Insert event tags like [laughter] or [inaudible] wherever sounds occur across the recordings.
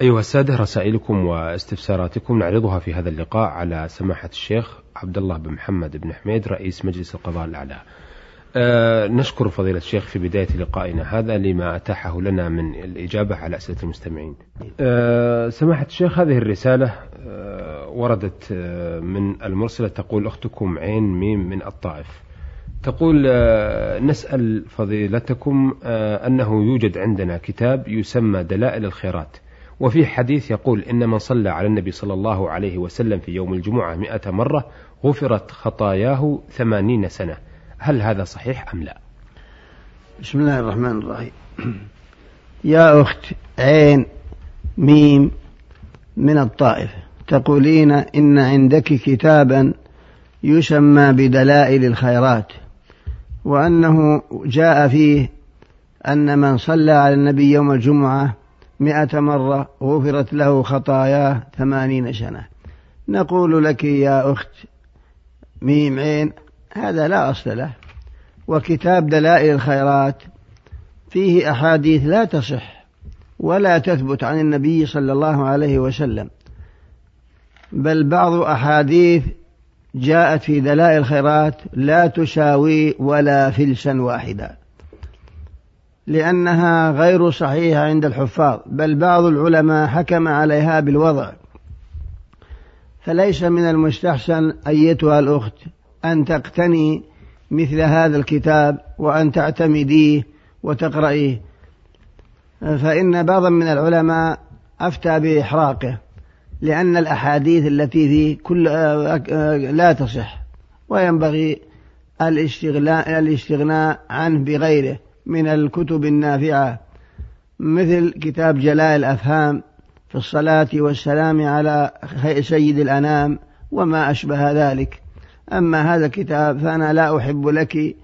أيها السادة رسائلكم واستفساراتكم نعرضها في هذا اللقاء على سماحة الشيخ عبد الله بن محمد بن حميد رئيس مجلس القضاء الأعلى. أه نشكر فضيلة الشيخ في بداية لقائنا هذا لما أتاحه لنا من الإجابة على أسئلة المستمعين. أه سماحة الشيخ هذه الرسالة أه وردت أه من المرسلة تقول أختكم عين ميم من الطائف. تقول أه نسأل فضيلتكم أه أنه يوجد عندنا كتاب يسمى دلائل الخيرات. وفي حديث يقول إن من صلى على النبي صلى الله عليه وسلم في يوم الجمعة مئة مرة غفرت خطاياه ثمانين سنة. هل هذا صحيح أم لا؟ بسم الله الرحمن الرحيم. [clears throat] يا أخت عين ميم من الطائف تقولين إن عندك كتابا يسمى بدلائل الخيرات وأنه جاء فيه أن من صلى على النبي يوم الجمعة مئة مرة غفرت له خطاياه ثمانين سنة. نقول لك يا أخت ميم عين هذا لا أصل له. وكتاب دلائل الخيرات فيه أحاديث لا تصح ولا تثبت عن النبي صلى الله عليه وسلم. بل بعض أحاديث جاءت في دلائل الخيرات لا تساوي ولا فلسا واحدا. لأنها غير صحيحة عند الحفاظ بل بعض العلماء حكم عليها بالوضع. فليس من المستحسن أيتها الأخت أن تقتني مثل هذا الكتاب وأن تعتمديه وتقرأيه. فإن بعضا من العلماء أفتى بإحراقه لأن الأحاديث التي فيه كل لا تصح وينبغي الاستغناء عنه بغيره. من الكتب النافعة مثل كتاب جلاء الأفهام في الصلاة والسلام على سيد الأنام وما أشبه ذلك. أما هذا الكتاب فأنا لا أحب لك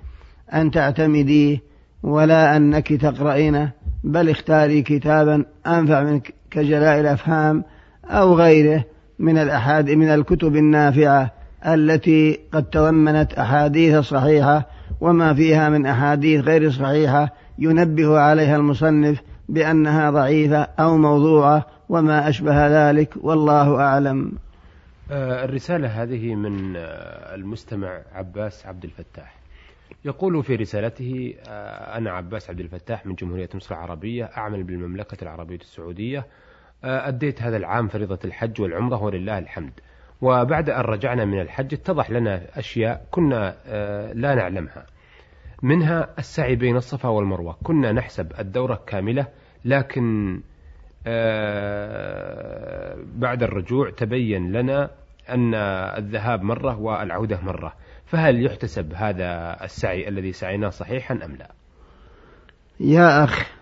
أن تعتمديه ولا أنك تقرأينه بل اختاري كتابا أنفع منك كجلاء الأفهام أو غيره من الأحاد من الكتب النافعة التي قد تضمنت أحاديث صحيحة وما فيها من أحاديث غير صحيحة ينبه عليها المصنف بأنها ضعيفة أو موضوعة وما أشبه ذلك والله أعلم. الرسالة هذه من المستمع عباس عبد الفتاح. يقول في رسالته أنا عباس عبد الفتاح من جمهورية مصر العربية أعمل بالمملكة العربية السعودية. أديت هذا العام فريضة الحج والعمرة ولله الحمد. وبعد أن رجعنا من الحج اتضح لنا أشياء كنا لا نعلمها. منها السعي بين الصفا والمروة. كنا نحسب الدورة كاملة لكن بعد الرجوع تبين لنا أن الذهاب مرة والعودة مرة. فهل يحتسب هذا السعي الذي سعيناه صحيحا أم لا؟ يا أخ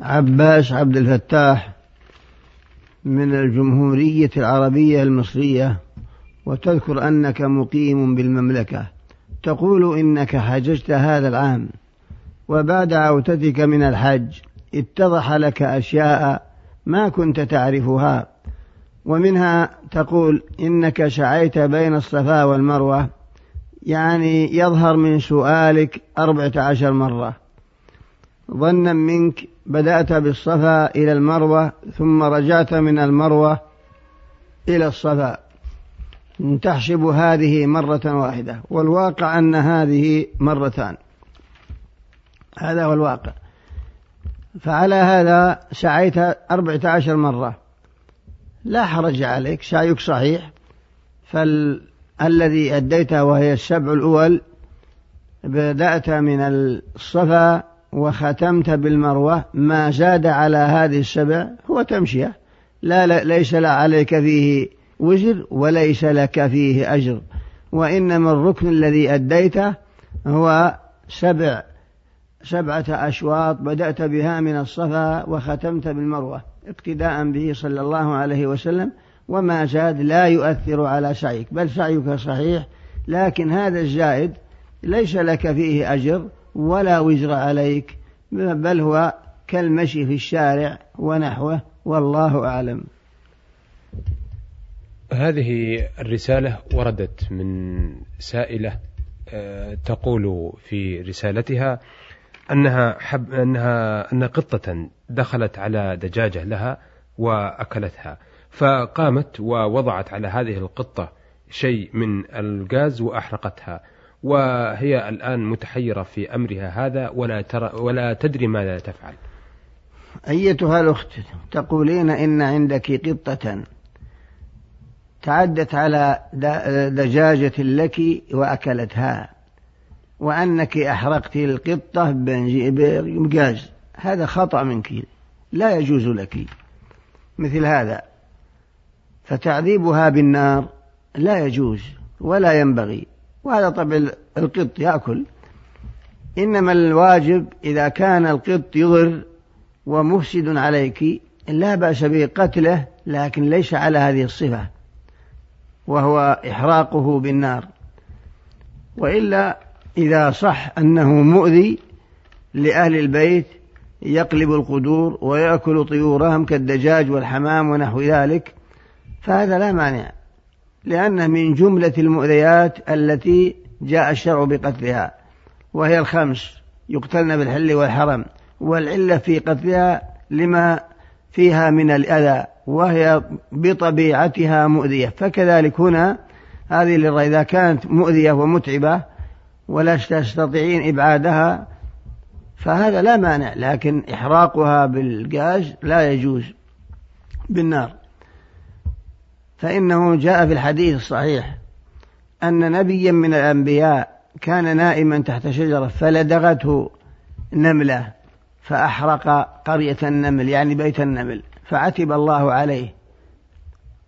عباس عبد الفتاح من الجمهورية العربية المصرية وتذكر أنك مقيم بالمملكة. تقول إنك حججت هذا العام وبعد عودتك من الحج اتضح لك أشياء ما كنت تعرفها. ومنها تقول إنك سعيت بين الصفا والمروة يعني يظهر من سؤالك أربعة عشر مرة. ظنا منك بدأت بالصفا إلى المروة ثم رجعت من المروة إلى الصفا. تحسب هذه مرة واحدة. والواقع أن هذه مرتان. هذا هو الواقع. فعلى هذا سعيت أربعة عشر مرة. لا حرج عليك سعيك صحيح. فالذي أديته وهي السبع الأول بدأت من الصفا وختمت بالمروة ما زاد على هذه السبع هو تمشية. لا, ليس عليك فيه وزر وليس لك فيه أجر. وإنما الركن الذي أديته هو سبع سبعة أشواط بدأت بها من الصفا وختمت بالمروة اقتداء به صلى الله عليه وسلم وما زاد لا يؤثر على سعيك. بل سعيك صحيح لكن هذا الزائد ليس لك فيه أجر ولا وزر عليك بل هو كالمشي في الشارع ونحوه والله أعلم. هذه الرسالة وردت من سائلة آه، تقول في رسالتها أنها حب أنها أن قطة دخلت على دجاجة لها وأكلتها فقامت ووضعت على هذه القطة شيء من الغاز وأحرقتها. وهي الآن متحيرة في أمرها هذا ولا ترى ولا تدري ماذا تفعل. أيتها الأخت تقولين إن عندك قطة تعدت على دجاجة لك وأكلتها وأنك أحرقت القطة بغاز هذا خطأ منك لا يجوز لك. مثل هذا. فتعذيبها بالنار لا يجوز ولا ينبغي. وهذا طبع القط يأكل. إنما الواجب إذا كان القط يضر ومفسد عليك لا بأس بقتله لكن ليس على هذه الصفة وهو إحراقه بالنار. وإلا إذا صح أنه مؤذي لأهل البيت يقلب القدور ويأكل طيورهم كالدجاج والحمام ونحو ذلك فهذا لا مانع. لأنه من جملة المؤذيات التي جاء الشرع بقتلها وهي الخمس يقتلن بالحل والحرم والعلة في قتلها لما فيها من الأذى وهي بطبيعتها مؤذية. فكذلك هنا هذه اللي إذا كانت مؤذية ومتعبة ولا تستطيعين إبعادها فهذا لا مانع لكن إحراقها بالغاز لا يجوز بالنار. فإنه جاء في الحديث الصحيح أن نبيا من الأنبياء كان نائما تحت شجرة فلدغته نملة فأحرق قرية النمل يعني بيت النمل فعتب الله عليه.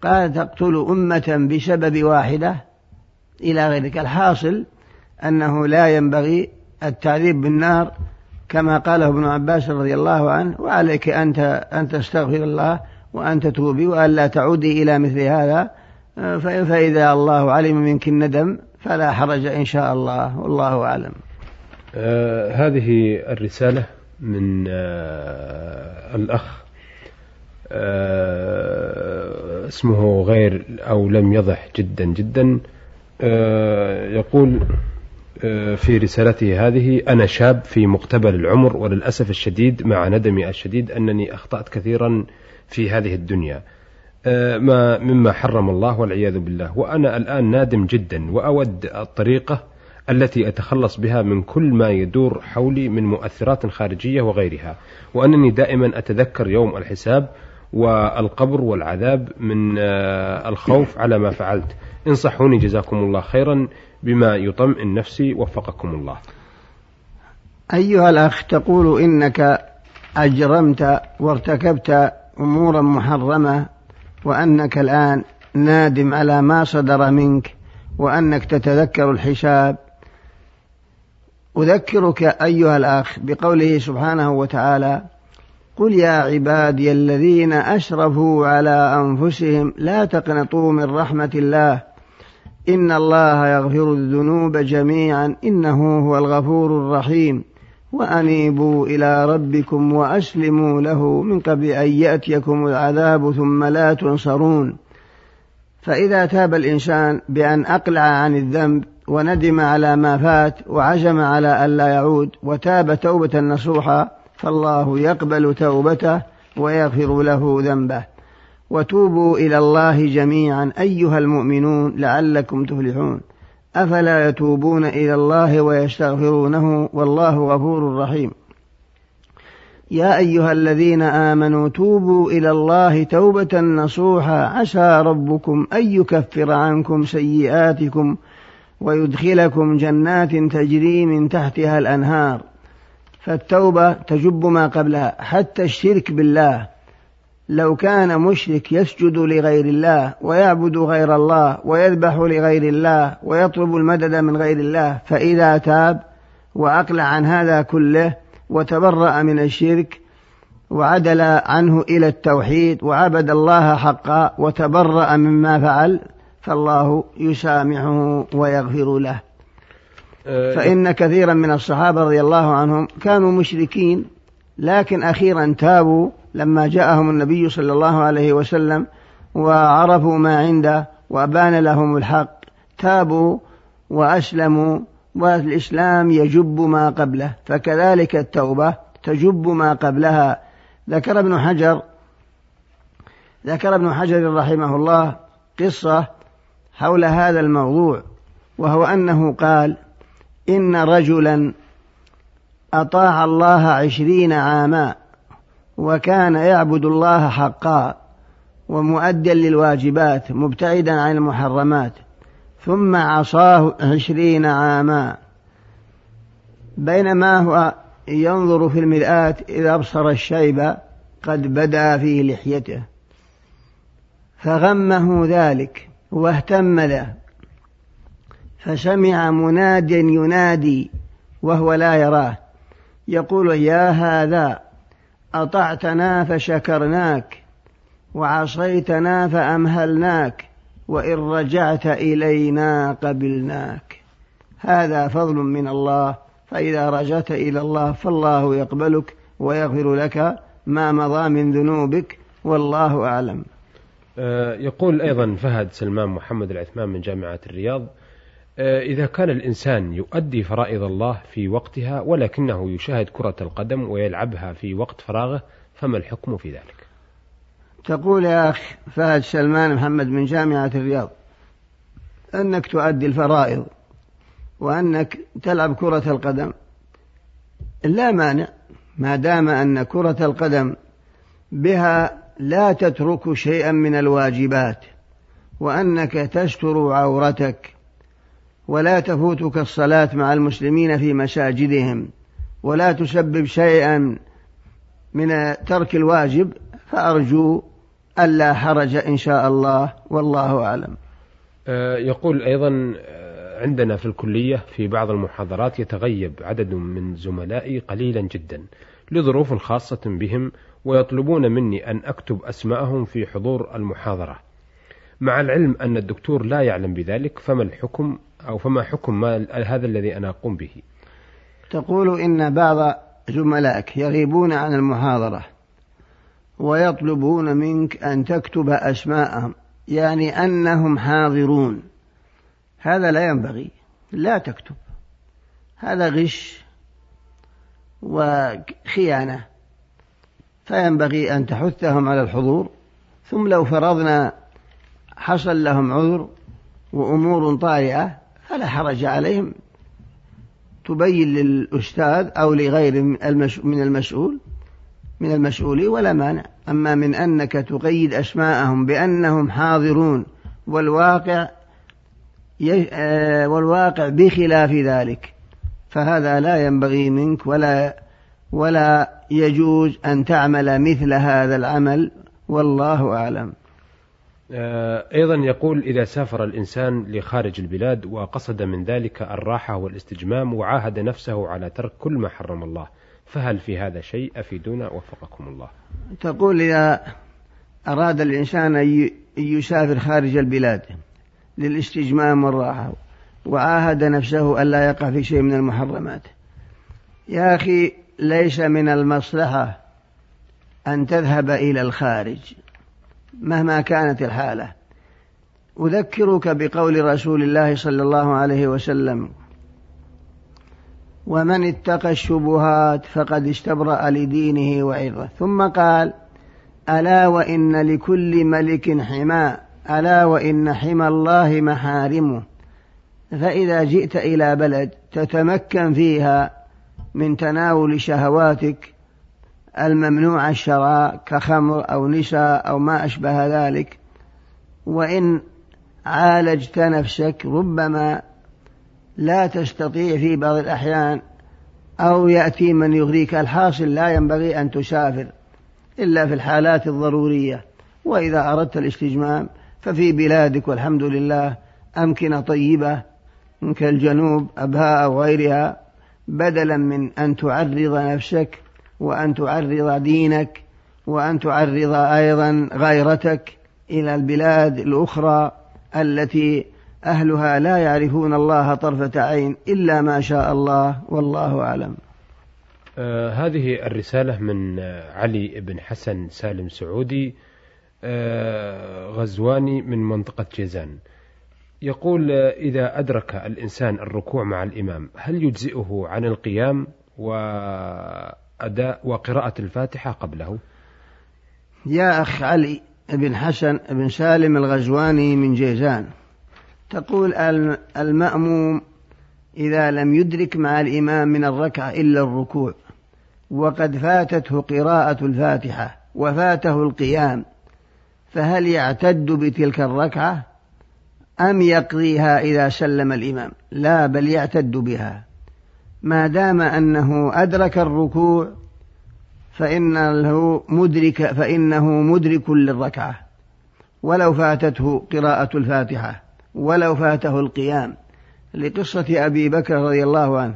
قال تقتل أمة بسبب واحدة إلى غيرك. الحاصل أنه لا ينبغي التعذيب بالنار كما قاله ابن عباس رضي الله عنه وعليك أنت أن تستغفر الله وأن تتوبي وأن لا تعودي إلى مثل هذا فإذا الله علم منك الندم فلا حرج إن شاء الله والله أعلم. آه هذه الرسالة من آه الأخ آه اسمه غير أو لم يضح جدا جدا آه يقول آه، في رسالته هذه أنا شاب في مقتبل العمر وللأسف الشديد مع ندمي الشديد أنني أخطأت كثيرا في هذه الدنيا. آه، ما مما حرم الله والعياذ بالله. وأنا الآن نادم جدا وأود الطريقة التي أتخلص بها من كل ما يدور حولي من مؤثرات خارجية وغيرها. وأنني دائما أتذكر يوم الحساب والقبر والعذاب من آه، الخوف على ما فعلت. انصحوني جزاكم الله خيرا بما يطمئن نفسي وفقكم الله. أيها الأخ تقول إنك أجرمت وارتكبت أمورا محرمة وأنك الآن نادم على ما صدر منك وأنك تتذكر الحساب. أذكرك أيها الأخ بقوله سبحانه وتعالى قل يا عبادي الذين أشرفوا على أنفسهم لا تقنطوا من رحمة الله إن الله يغفر الذنوب جميعا إنه هو الغفور الرحيم. وأنيبوا إلى ربكم وأسلموا له من قبل أن يأتيكم العذاب ثم لا تنصرون. فإذا تاب الإنسان بأن أقلع عن الذنب وندم على ما فات وعزم على ألا يعود وتاب توبة نصوحا فالله يقبل توبته ويغفر له ذنبه. وتوبوا إلى الله جميعا أيها المؤمنون لعلكم تفلحون. أفلا يتوبون إلى الله ويستغفرونه والله غفور رحيم. يا أيها الذين آمنوا توبوا إلى الله توبة نصوحا. عسى ربكم أن يكفر عنكم سيئاتكم ويدخلكم جنات تجري من تحتها الأنهار. فالتوبة تجب ما قبلها حتى الشرك بالله. لو كان مشرك يسجد لغير الله ويعبد غير الله ويذبح لغير الله ويطلب المدد من غير الله فإذا تاب وأقلع عن هذا كله وتبرأ من الشرك وعدل عنه إلى التوحيد وعبد الله حقا وتبرأ مما فعل فالله يسامحه ويغفر له. آه، فإن كثيرا من الصحابة رضي الله عنهم كانوا مشركين لكن أخيرا تابوا لما جاءهم النبي صلى الله عليه وسلم وعرفوا ما عنده وأبان لهم الحق تابوا وأسلموا والإسلام يجب ما قبله فكذلك التوبة تجب ما قبلها. ذكر ابن حجر ذكر ابن حجر رحمه الله قصة حول هذا الموضوع وهو أنه قال إن رجلا أطاع الله عشرين عاما وكان يعبد الله حقا ومؤديا للواجبات مبتعدا عن المحرمات ثم عصاه عشرين عاما. بينما هو ينظر في المرآة إذا أبصر الشيب قد بدا في لحيته. فغمه ذلك واهتم له. فسمع مناد ينادي وهو لا يراه. يقول يا هذا أطعتنا فشكرناك وعصيتنا فأمهلناك وإن رجعت إلينا قبلناك. هذا فضل من الله فإذا رجعت إلى الله فالله يقبلك ويغفر لك ما مضى من ذنوبك والله أعلم. آه، يقول أيضا فهد سلمان محمد العثمان من جامعة الرياض إذا كان الإنسان يؤدي فرائض الله في وقتها ولكنه يشاهد كرة القدم ويلعبها في وقت فراغه فما الحكم في ذلك؟ تقول يا أخ فهد سلمان محمد من جامعة الرياض أنك تؤدي الفرائض وأنك تلعب كرة القدم. لا مانع ما دام أن كرة القدم بها لا تترك شيئا من الواجبات وأنك تستر عورتك ولا تفوتك الصلاة مع المسلمين في مساجدهم ولا تسبب شيئا من ترك الواجب فأرجو ألا حرج إن شاء الله والله أعلم. آه، يقول أيضا آه، عندنا في الكلية في بعض المحاضرات يتغيب عدد من زملائي قليلا جدا لظروف خاصة بهم ويطلبون مني أن أكتب أسماءهم في حضور المحاضرة. مع العلم أن الدكتور لا يعلم بذلك فما الحكم أو فما حكم ما هذا الذي أنا أقوم به. تقول إن بعض زملائك يغيبون عن المحاضرة ويطلبون منك أن تكتب أسماءهم يعني أنهم حاضرون. هذا لا ينبغي. لا تكتب. هذا غش وخيانة. فينبغي أن تحثهم على الحضور. ثم لو فرضنا حصل لهم عذر وأمور طارئة فلا حرج عليهم. تبين للأستاذ أو لغير من المسؤول من المسؤولين ولا مانع. أما من أنك تقيد أسماءهم بأنهم حاضرون والواقع آه، والواقع بخلاف ذلك فهذا لا ينبغي منك ولا ولا يجوز أن تعمل مثل هذا العمل والله أعلم. أيضا يقول إذا سافر الإنسان لخارج البلاد وقصد من ذلك الراحة والاستجمام وعاهد نفسه على ترك كل ما حرم الله فهل في هذا شيء؟ أفيدونا وفقكم الله. تقول إذا أراد الإنسان أن يسافر خارج البلاد للاستجمام والراحة وعاهد نفسه ألا يقع في شيء من المحرمات. يا أخي ليس من المصلحة أن تذهب إلى الخارج. مهما كانت الحالة. أذكرك بقول رسول الله صلى الله عليه وسلم ومن اتقى الشبهات فقد استبرأ لدينه وعرضه. ثم قال ألا وإن لكل ملك حمى ألا وإن حمى الله محارمه. فإذا جئت إلى بلد تتمكن فيها من تناول شهواتك الممنوع الشراء كخمر أو نساء أو ما أشبه ذلك. وإن عالجت نفسك ربما لا تستطيع في بعض الأحيان أو يأتي من يغريك الحاصل لا ينبغي أن تسافر إلا في الحالات الضرورية. وإذا أردت الاستجمام ففي بلادك والحمد لله أمكنة طيبة كالجنوب أبهاء أو غيرها بدلا من أن تعرض نفسك وأن تعرض دينك وأن تعرض أيضا غيرتك إلى البلاد الأخرى التي أهلها لا يعرفون الله طرفة عين إلا ما شاء الله والله أعلم. آه هذه الرسالة من علي بن حسن سالم سعودي آه غزواني من منطقة جيزان. يقول إذا أدرك الإنسان الركوع مع الإمام هل يجزئه عن القيام وأداء وقراءة الفاتحة قبله. يا أخ علي بن حسن بن سالم الغزواني من جيزان. تقول المأموم إذا لم يدرك مع الإمام من الركعة إلا الركوع وقد فاتته قراءة الفاتحة وفاته القيام فهل يعتد بتلك الركعة أم يقضيها إذا سلم الإمام؟ لا بل يعتد بها. ما دام أنه أدرك الركوع فإنه مدرك فإنه مدرك للركعة. ولو فاتته قراءة الفاتحة ولو فاته القيام لقصة أبي بكر رضي الله عنه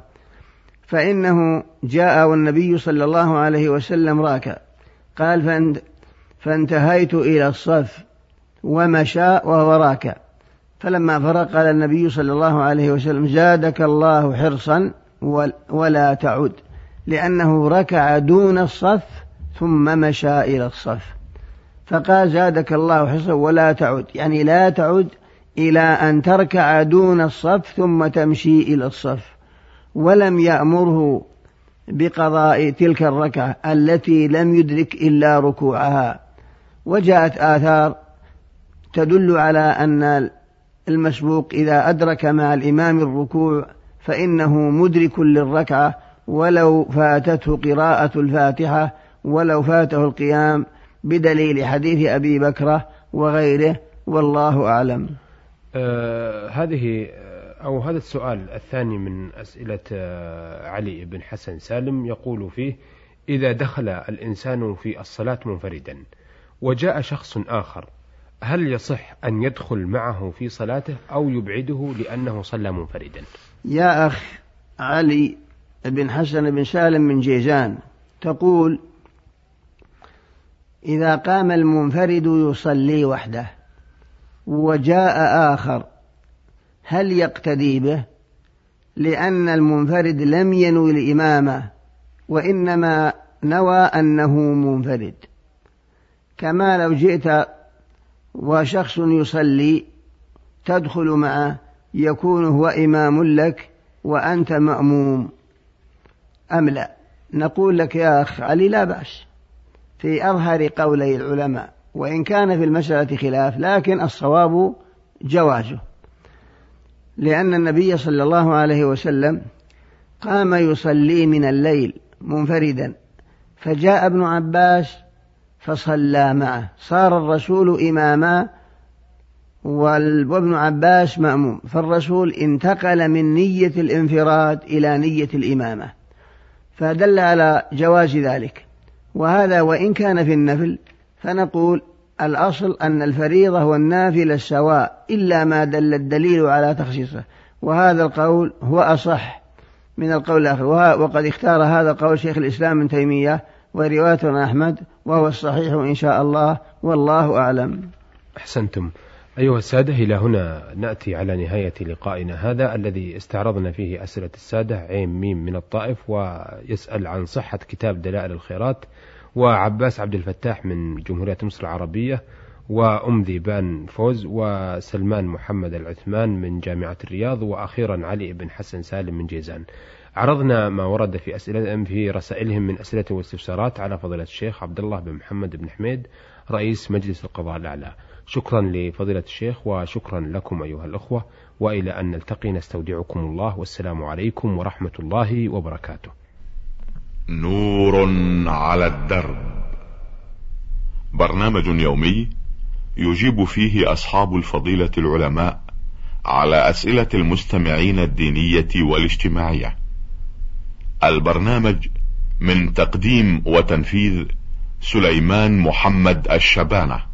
فإنه جاء والنبي صلى الله عليه وسلم راكع قال فانتهيت إلى الصف ومشى وهو راكع فلما فرق قال النبي صلى الله عليه وسلم زادك الله حرصا ولا تعد لأنه ركع دون الصف ثم مشى إلى الصف. فقال زادك الله حرصا ولا تعد يعني لا تعد إلى أن تركع دون الصف ثم تمشي إلى الصف. ولم يأمره بقضاء تلك الركعة التي لم يدرك إلا ركوعها. وجاءت آثار تدل على أن المسبوق إذا أدرك مع الإمام الركوع فإنه مدرك للركعة ولو فاتته قراءة الفاتحة ولو فاته القيام بدليل حديث أبي بكرة وغيره والله أعلم. آه هذه أو هذا السؤال الثاني من أسئلة آه علي بن حسن سالم يقول فيه إذا دخل الإنسان في الصلاة منفردا وجاء شخص آخر هل يصح أن يدخل معه في صلاته أو يبعده لأنه صلى منفردا؟ يا أخ علي بن حسن بن سالم من جيزان تقول إذا قام المنفرد يصلي وحده وجاء آخر هل يقتدي به؟ لأن المنفرد لم ينوي الإمامة وإنما نوى أنه منفرد. كما لو جئت وشخص يصلي تدخل معه يكون هو إمام لك وأنت مأموم. أم لا؟ نقول لك يا أخ علي لا بأس. في أظهر قولي العلماء وإن كان في المسألة خلاف لكن الصواب جوازه. لأن النبي صلى الله عليه وسلم قام يصلي من الليل منفردا. فجاء ابن عباس فصلى معه. صار الرسول إماما وابن عباس مأموم. فالرسول انتقل من نية الانفراد إلى نية الإمامة. فدل على جواز ذلك. وهذا وإن كان في النفل فنقول الأصل أن الفريضة والنافلة سواء إلا ما دل الدليل على تخصيصه. وهذا القول هو أصح من القول الآخر. وقد اختار هذا قول شيخ الإسلام ابن تيمية ورواية أحمد وهو الصحيح إن شاء الله والله أعلم. أحسنتم. أيها السادة إلى هنا نأتي على نهاية لقائنا هذا الذي استعرضنا فيه أسئلة السادة عين ميم من الطائف ويسأل عن صحة كتاب دلائل الخيرات وعباس عبد الفتاح من جمهورية مصر العربية وأم ذيبان فوز وسلمان محمد العثمان من جامعة الرياض وأخيرا علي بن حسن سالم من جيزان. عرضنا ما ورد في أسئلة في رسائلهم من أسئلة واستفسارات على فضيلة الشيخ عبد الله بن محمد بن حميد رئيس مجلس القضاء الأعلى. شكرا لفضيلة الشيخ وشكرا لكم أيها الأخوة وإلى أن نلتقي. نستودعكم الله والسلام عليكم ورحمة الله وبركاته. نور على الدرب. برنامج يومي يجيب فيه أصحاب الفضيلة العلماء على أسئلة المستمعين الدينية والاجتماعية. البرنامج من تقديم وتنفيذ سليمان محمد الشبانة.